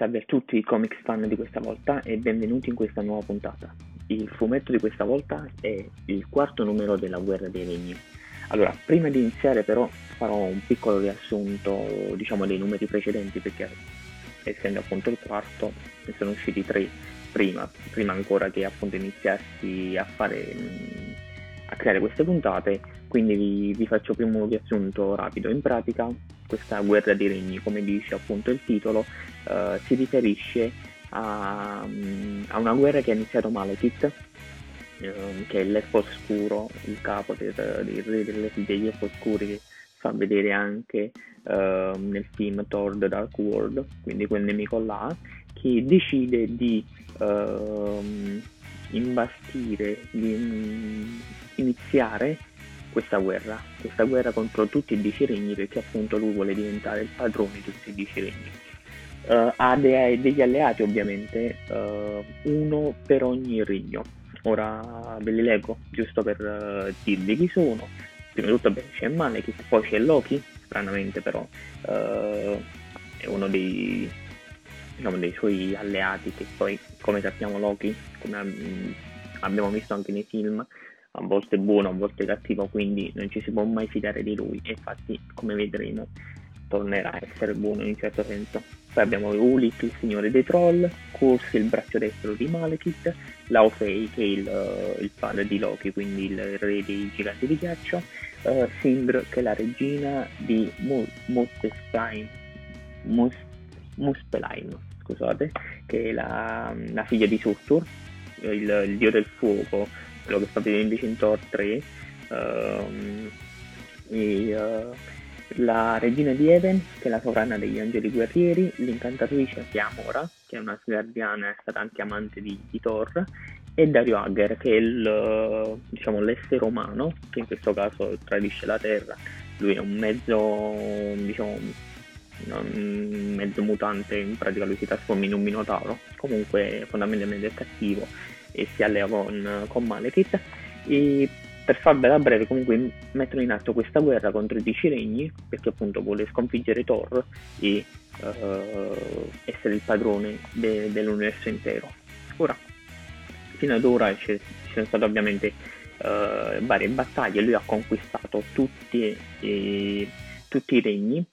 Salve a tutti i comics fan di questa volta e benvenuti in questa nuova puntata. Il fumetto di questa volta è il quarto numero della Guerra dei Regni. Allora, prima di iniziare però farò un piccolo riassunto, diciamo, dei numeri precedenti perché essendo appunto il quarto ne sono usciti tre prima, prima ancora che appunto iniziassi a fare a creare queste puntate, quindi vi, vi faccio prima un riassunto rapido. In pratica questa guerra dei regni, come dice appunto il titolo, uh, si riferisce a, a, una guerra che ha iniziato Malekith, uh, che è l'elfo oscuro, il capo del, del re degli elfi oscuri che fa vedere anche uh, nel film Thor The Dark World, quindi quel nemico là, che decide di ehm, imbastire, di mm, iniziare questa guerra, questa guerra contro tutti i dieci regni perché appunto lui vuole diventare il padrone di tutti i dieci regni. Uh, ha de- degli alleati ovviamente, uh, uno per ogni regno. Ora ve li leggo giusto per uh, dirvi chi sono. Prima di tutto beh, c'è Malekith, poi c'è Loki, stranamente però è uno dei, diciamo, dei suoi alleati che poi come sappiamo Loki, come abbiamo visto anche nei film, a volte buono, a volte cattivo, quindi non ci si può mai fidare di lui e infatti come vedremo tornerà a essere buono in un certo senso. Poi abbiamo Ulik, il signore dei troll, Kurz, il braccio destro di Malekith, Laufey che è il, il, padre di Loki, quindi il re dei giganti di ghiaccio, uh, Sindr che è la regina di Muspelheim, Mus, Muspelheim scusate, che è la, la figlia di Surtur, il, il dio del fuoco, quello che sta invece in Thor 3, um, e, uh, la regina di Even, che è la sovrana degli angeli guerrieri, l'incantatrice Chiamora, che è una guardiana e stata anche amante di, di Thor, e Dario Agger, che è il, diciamo, l'essere umano, che in questo caso tradisce la Terra. Lui è un mezzo, diciamo, un mezzo mutante, in pratica lui si trasforma in un minotauro, comunque fondamentalmente è cattivo e si allea con, con Malekith e per farvela breve comunque mettono in atto questa guerra contro i dieci regni perché appunto vuole sconfiggere Thor e uh, essere il padrone de- dell'universo intero. Ora, fino ad ora ci sono state ovviamente uh, varie battaglie, lui ha conquistato tutti, eh, tutti i regni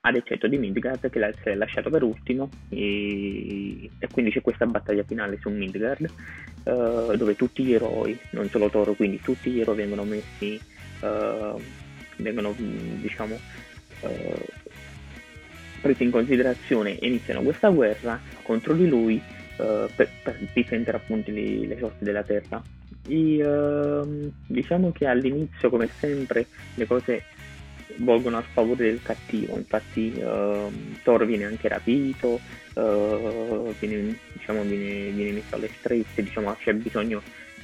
ad eccetto di Midgard che è lasciato per ultimo e, e quindi c'è questa battaglia finale su Midgard uh, dove tutti gli eroi, non solo Toro, quindi tutti gli eroi vengono messi, uh, vengono diciamo uh, presi in considerazione e iniziano questa guerra contro di lui per, per, difendere appunto le, le sorti della terra. E, ehm, diciamo che all'inizio come sempre le cose volgono a favore del cattivo, infatti uh, Thor viene anche rapito, uh, viene, diciamo, viene, viene, messo alle strette, diciamo, c'è bisogno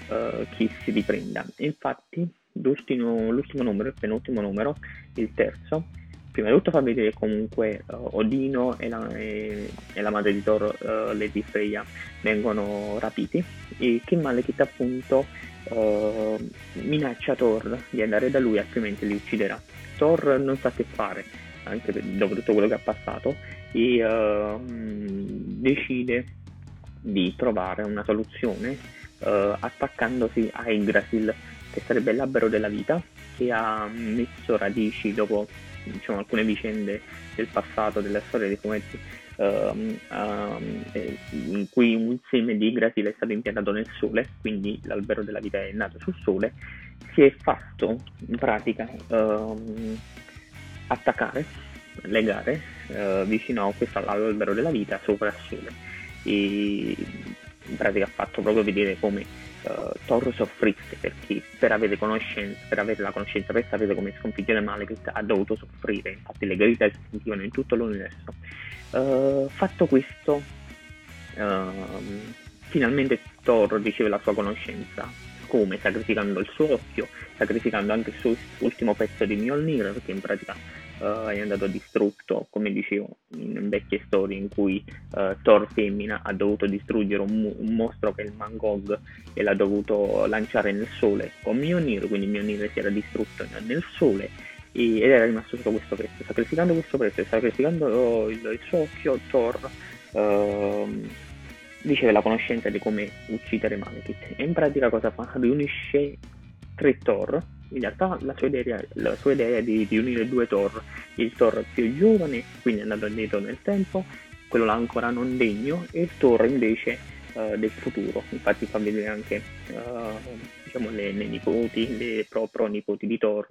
uh, che si riprenda. Infatti l'ultimo, l'ultimo numero, il penultimo numero, il terzo, prima di tutto fa vedere comunque uh, Odino e la, e, e la, madre di Thor, Lady Freya, vengono rapiti e che Malekith appunto uh, minaccia Thor di andare da lui altrimenti li ucciderà. Thor non sa che fare, anche dopo tutto quello che ha passato, e uh, decide di trovare una soluzione uh, attaccandosi a Yggdrasil, che sarebbe l'albero della vita, che ha messo radici dopo diciamo, alcune vicende del passato, della storia dei fumetti, uh, in cui un seme di Yggdrasil è stato impiantato nel sole, quindi l'albero della vita è nato sul sole, si è fatto in pratica uh, attaccare, legare uh, vicino a questo albero della vita sopra il sole. E in pratica ha fatto proprio vedere come uh, Thor soffrisse perché per avere per avere la conoscenza, per sapere come sconfiggere Malekith ha dovuto soffrire, infatti le grida si sentivano in tutto l'universo. Uh, fatto questo, uh, finalmente Thor riceve la sua conoscenza come sacrificando il suo occhio, sacrificando anche il suo ultimo pezzo di Mjolnir, perché in pratica uh, è andato distrutto, come dicevo in vecchie storie in cui uh, Thor femmina ha dovuto distruggere un, un, mostro che è il Mangog e l'ha dovuto lanciare nel sole con Mjolnir, quindi Mjolnir si era distrutto nel sole ed era rimasto solo questo pezzo. Sacrificando questo pezzo e sacrificando il, il suo occhio, Thor uh, riceve la conoscenza di come uccidere Malekith. E in pratica cosa fa? Riunisce tre Thor, in realtà la sua idea, la sua idea è di, di, unire due Thor, il Thor più giovane, quindi andato indietro nel tempo, quello là ancora non degno, e il Thor invece uh, del futuro, infatti fa vedere anche uh, diciamo, le, le, nipoti, le pro nipoti di Thor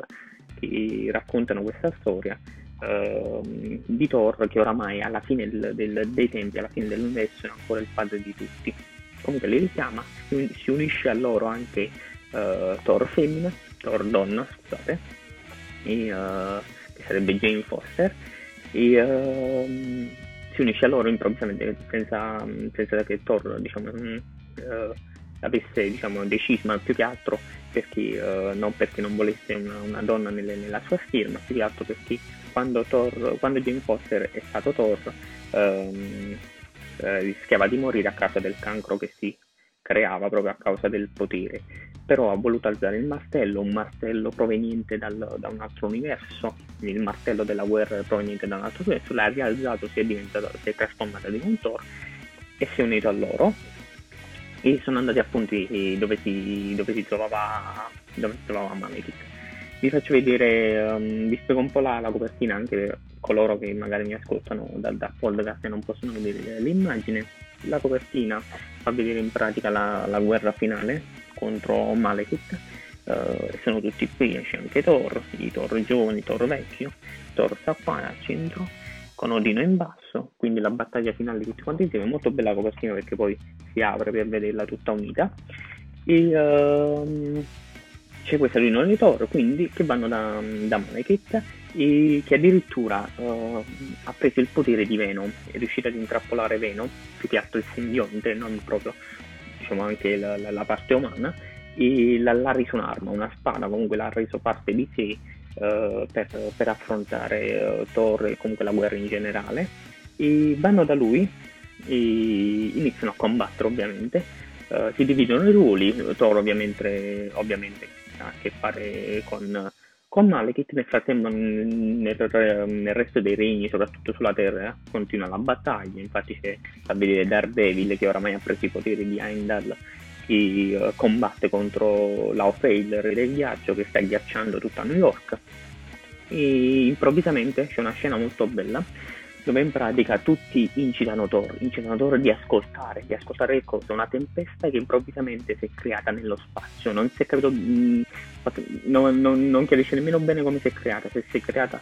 che raccontano questa storia uh, di Thor che oramai alla fine del, del, dei tempi, alla fine dell'universo è ancora il padre di tutti. Comunque li richiama, si unisce a loro anche uh, Thor femmina, Thor donna, scusate, e, uh, che sarebbe Jane Foster, e uh, si unisce a loro improvvisamente senza, senza che Thor diciamo, uh, avesse diciamo, deciso, ma più che altro perché, non perché non volesse una, una donna nelle, nella sua schiera, ma più che altro perché quando, Thor, quando Jane Foster è stato Thor um, rischiava di morire a causa del cancro che si creava proprio a causa del potere, però ha voluto alzare il martello, un martello proveniente dal, da un altro universo, il martello della guerra proveniente da un altro universo, l'ha rialzato, si è, si è trasformato in un Thor e si è unito a loro e sono andati appunto dove si, dove si trovava dove si trovava Malekith. Vi faccio vedere, um, vi spiego un po' la, la, copertina anche per coloro che magari mi ascoltano dal da podcast e non possono vedere l'immagine la copertina fa vedere in pratica la, la guerra finale contro Malekith. Uh, sono tutti qui, c'è anche Thor, i Thor giovani, Thor vecchio, Thor sta qua al centro, con Odino in basso, quindi la battaglia finale tutti quanti insieme, molto bella la copertina perché poi si apre per vederla tutta unita. E, uh, c'è questa riunione di Thor, quindi che vanno da, da Malekith e che addirittura uh, ha preso il potere di Venom, è riuscita ad intrappolare Venom, più che altro il simbionte, non proprio diciamo anche la, la, la parte umana, e l'ha reso un'arma, una spada, comunque l'ha reso parte di sé uh, per, per, affrontare uh, Thor e comunque la guerra in generale. E vanno da lui e iniziano a combattere ovviamente, uh, si dividono i ruoli, Thor ovviamente, ovviamente ha a che fare con con Malekith nel frattempo nel, nel, resto dei regni, soprattutto sulla Terra, continua la battaglia, infatti c'è a vedere Daredevil che oramai ha preso i poteri di Heimdall che uh, combatte contro Laufey, il re del ghiaccio che sta ghiacciando tutta New York. E improvvisamente c'è una scena molto bella dove in pratica tutti incitano Thor, incitano Thor di ascoltare, di ascoltare che cosa? Una tempesta che improvvisamente si è creata nello spazio, non si è capito, mm, non, non, non chiarisce nemmeno bene come si è creata, se si è creata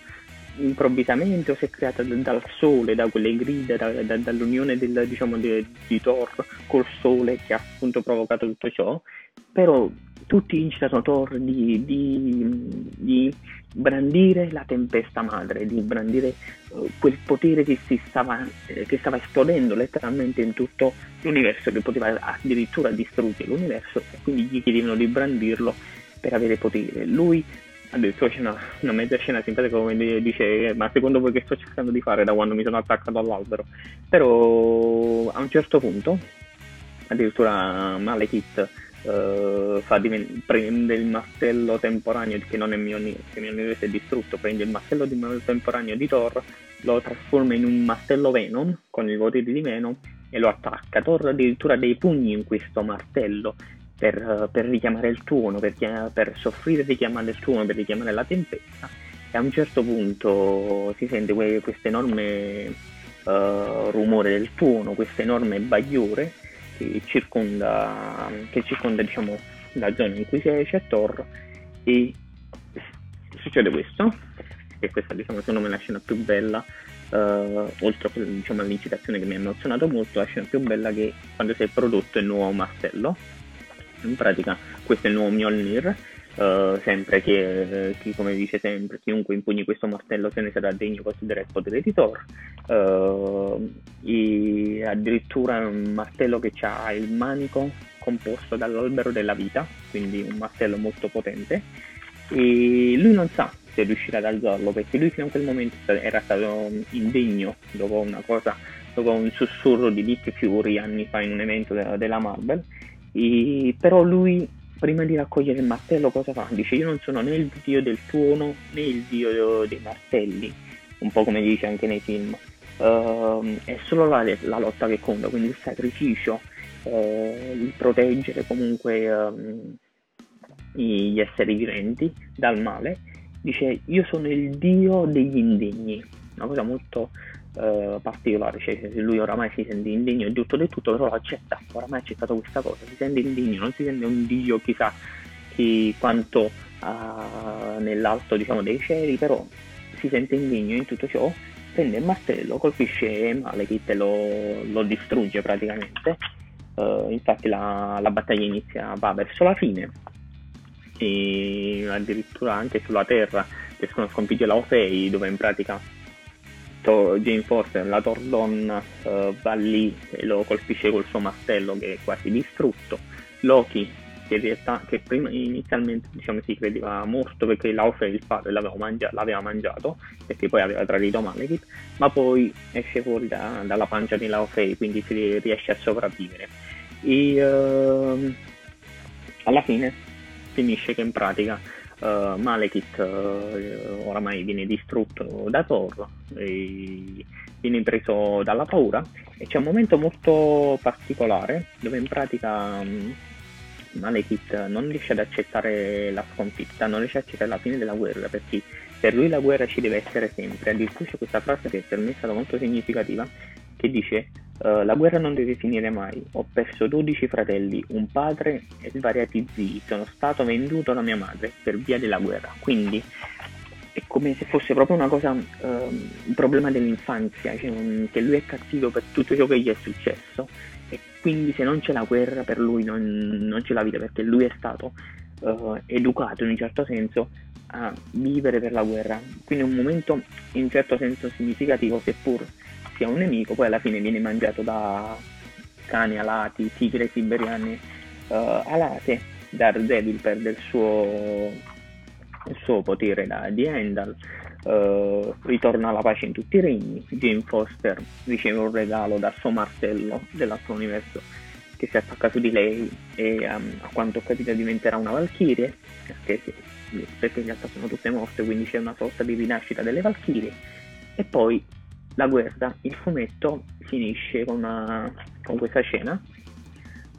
improvvisamente o si è creata dal sole, da quelle grida, da, da, dall'unione del, diciamo, di, di Thor col sole che ha appunto provocato tutto ciò, però tutti incitano Thor di, di, di, brandire la tempesta madre, di brandire uh, quel potere che, stava, eh, che stava esplodendo letteralmente in tutto l'universo, che poteva addirittura distruggere l'universo, e quindi gli chiedevano di brandirlo per avere potere. Lui addirittura c'è una, una mezza scena simpatica come dice eh, ma secondo voi che sto cercando di fare da quando mi sono attaccato all'albero? Però a un certo punto addirittura Malekith Uh, fa diven- prende il martello temporaneo che non è mio, che mio universo è distrutto prende il martello di temporaneo di Thor lo trasforma in un martello Venom con i poteri di Venom e lo attacca Thor addirittura dei pugni in questo martello per, per richiamare il tuono per, per soffrire richiamare il tuono per richiamare la tempesta e a un certo punto si sente que- questo enorme uh, rumore del tuono questo enorme bagliore che circonda, che circonda diciamo, la zona in cui c'è Thor e succede questo e questa diciamo, secondo me è la scena più bella Uh, oltre diciamo, all'incitazione che mi ha emozionato molto, la scena più bella che quando si è prodotto il nuovo martello. In pratica questo è il nuovo Mjolnir, uh, sempre che, che, come dice sempre, chiunque impugni questo martello se ne sarà degno considera il potere di Thor. E addirittura un martello che ha il manico composto dall'albero della vita, quindi un martello molto potente. E lui non sa se riuscirà ad alzarlo perché lui fino a quel momento era stato indegno dopo una cosa, dopo un sussurro di Dick Fury anni fa in un evento della Marvel. E, però lui prima di raccogliere il martello cosa fa? Dice io non sono né il dio del tuono né il dio dei martelli, un po' come dice anche nei film. uh, è solo la, la, lotta che conta, quindi il sacrificio, uh, il proteggere comunque um, gli esseri viventi dal male, dice io sono il dio degli indegni, una cosa molto uh, particolare, cioè lui oramai si sente indegno di tutto del tutto, però accetta, oramai ha accettato questa cosa, si sente indegno, non si sente un dio chissà chi quanto uh, nell'alto diciamo dei cieli, però si sente indegno in tutto ciò, prende il martello, colpisce Malekith e lo, lo distrugge praticamente. Uh, infatti la, la, battaglia inizia va verso la fine e addirittura anche sulla terra riescono a sconfiggere la Ofei dove in pratica Jane Foster, la Tordon, uh, va lì e lo colpisce col suo martello che è quasi distrutto. Loki che realtà che prima inizialmente diciamo si credeva morto perché Laufe il padre l'aveva, l'aveva, mangiato perché poi aveva tradito Malekith ma poi esce fuori da, dalla pancia di Laufey quindi si riesce a sopravvivere e uh, alla fine finisce che in pratica uh, Malekith uh, oramai viene distrutto da Thor viene preso dalla paura e c'è un momento molto particolare dove in pratica um, Malekith non riesce ad accettare la sconfitta, non riesce ad accettare la fine della guerra, perché per lui la guerra ci deve essere sempre. Addirittura c'è questa frase che per me è stata molto significativa, che dice uh, la guerra non deve finire mai, ho perso 12 fratelli, un padre e svariati zii, sono stato venduto da mia madre per via della guerra. Quindi è come se fosse proprio una cosa, uh, un problema dell'infanzia, cioè, um, che lui è cattivo per tutto ciò che gli è successo. E quindi se non c'è la guerra per lui non, non c'è la vita perché lui è stato uh, educato in un certo senso a vivere per la guerra. Quindi è un momento in un certo senso significativo seppur sia un nemico poi alla fine viene mangiato da cani alati, tigre siberiane uh, alate Daredevil perde il suo, il suo potere da, di Endal Uh, ritorna la pace in tutti i regni. Jane Foster riceve un regalo dal suo martello dell'altro universo che si attacca su di lei e um, a quanto ho capito diventerà una Valchirie perché, perché in realtà sono tutte morte quindi c'è una sorta di rinascita delle Valchirie e poi la guerra, il fumetto finisce con, una, con questa scena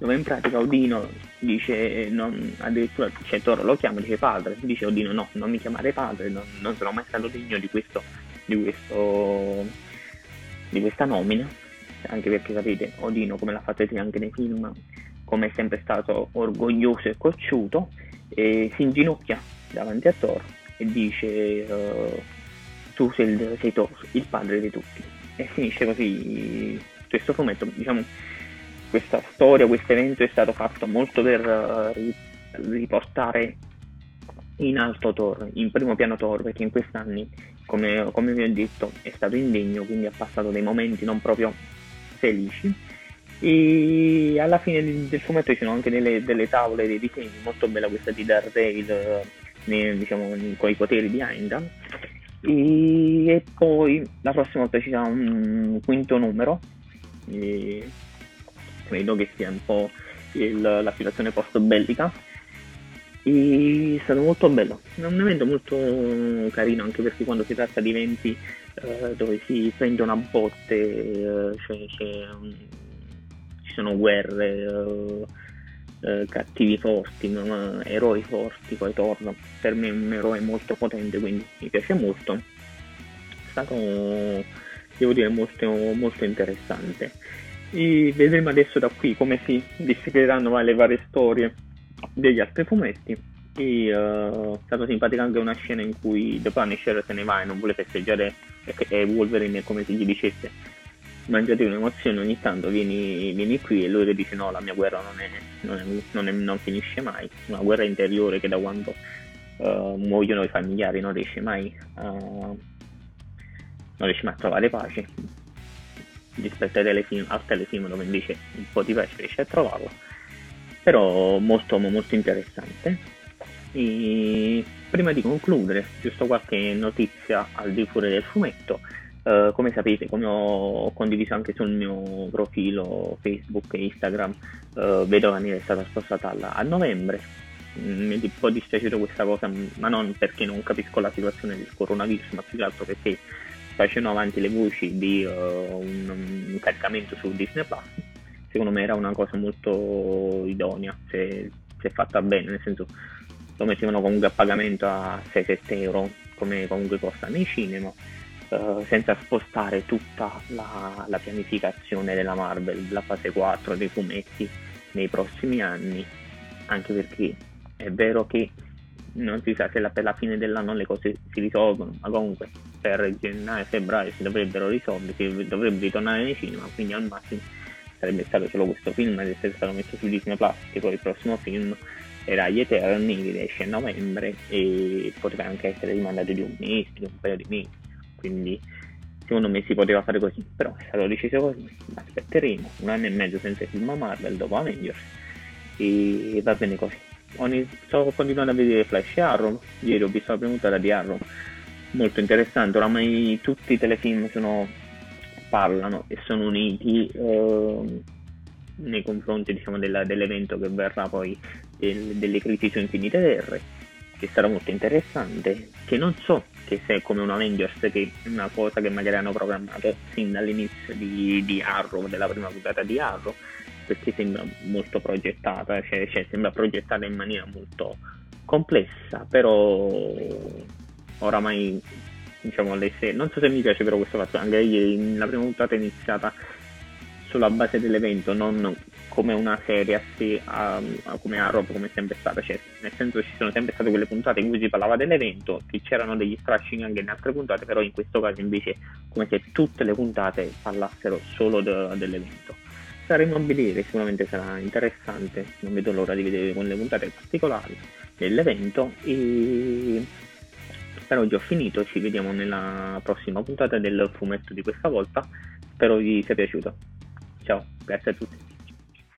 dove in pratica Odino dice, non, addirittura cioè, Toro lo chiama, dice padre, dice Odino no, non mi chiamare padre, non, non sono mai stato degno di questo, di questo, di questa nomina, anche perché sapete, Odino come l'ha fatto anche nei film, come è sempre stato orgoglioso e cocciuto, e si inginocchia davanti a Thor e dice uh, tu sei, il, sei Thor, il padre di tutti. E finisce così questo fumetto, diciamo questa storia, questo evento è stato fatto molto per uh, riportare in alto Thor, in primo piano Thor, perché in questi anni, come, come, vi ho detto, è stato indegno, quindi ha passato dei momenti non proprio felici. E alla fine del fumetto ci sono anche delle, delle tavole dei disegni, molto bella questa di Daredevil, eh, diciamo, con i poteri di Heimdall. E, poi la prossima volta ci sarà un quinto numero. E credo che sia un po' il, la situazione post-bellica. E è stato molto bello, è un evento molto carino anche perché quando si tratta di eventi eh, dove si prendono a botte, eh, cioè, um, ci sono guerre, eh, eh, cattivi forti, no? eroi forti, poi torno. Per me è un eroe molto potente, quindi mi piace molto. È stato, devo dire, molto, molto interessante. E vedremo adesso da qui come si disegreranno le varie storie degli altri fumetti. E uh, è stata simpatica anche una scena in cui The Punisher se ne va e non vuole festeggiare e Wolverine come se gli dicesse mangiate un'emozione ogni tanto vieni, vieni, qui e lui le dice no la mia guerra non, è, non, è, non, è, non finisce mai una guerra interiore che da quando uh, muoiono i familiari non riesce mai a, non riesce mai a trovare pace. Rispetto ai telefilm, al telefilm dove invece un po' di pesce riesce a trovarlo però molto molto interessante. E prima di concludere giusto qualche notizia al di fuori del fumetto Uh, come sapete, come ho condiviso anche sul mio profilo Facebook e Instagram, uh, Vedova Nera è stata spostata a novembre. Mm, mi è un po' dispiaciuto questa cosa, ma non perché non capisco la situazione del coronavirus, ma più che altro perché facendo avanti le voci di uh, un, un, caricamento su Disney Plus, secondo me era una cosa molto idonea, se, se fatta bene, nel senso lo mettevano comunque a pagamento a 6-7 euro, come comunque costa nei cinema, uh, senza spostare tutta la, la pianificazione della Marvel, della fase 4, dei fumetti nei prossimi anni, anche perché è vero che non si sa se la, per la fine dell'anno le cose si risolvono, ma comunque per gennaio e febbraio si dovrebbero risolvere, si dovrebbe ritornare nei cinema, quindi al massimo sarebbe stato solo questo film ad essere stato messo su Disney Plus, che poi il prossimo film era Gli Eterni, che esce a novembre e poteva anche essere rimandato di un mese, di un paio di mesi, quindi secondo me si poteva fare così, però è stato deciso così, aspetteremo un anno e mezzo senza il film Marvel dopo Avengers e va bene così. Sto continuando a vedere Flash Arrow, ieri ho visto la prima puntata di Arrow, molto interessante, oramai tutti i telefilm sono, parlano e sono uniti eh, nei confronti diciamo, della, dell'evento che verrà poi del, delle crisi su Infinite Terre, che sarà molto interessante, che non so che se è come un Avengers, che è una cosa che magari hanno programmato sin dall'inizio di, di Arrow, della prima puntata di Arrow, perché sembra molto progettata, cioè, cioè, sembra progettata in maniera molto complessa, però oramai diciamo le se- non so se mi piace però questo fatto, anche ieri la prima puntata è iniziata sulla base dell'evento, non come una serie a sé, a, a, come Arrow, come è sempre stata, cioè, nel senso ci sono sempre state quelle puntate in cui si parlava dell'evento, che c'erano degli strashing anche in altre puntate, però in questo caso invece come se tutte le puntate parlassero solo de- dell'evento staremo a vedere, sicuramente sarà interessante, non vedo l'ora di vedere con le puntate particolari dell'evento e per oggi ho finito, ci vediamo nella prossima puntata del fumetto di questa volta, spero vi sia piaciuto. Ciao, grazie a tutti.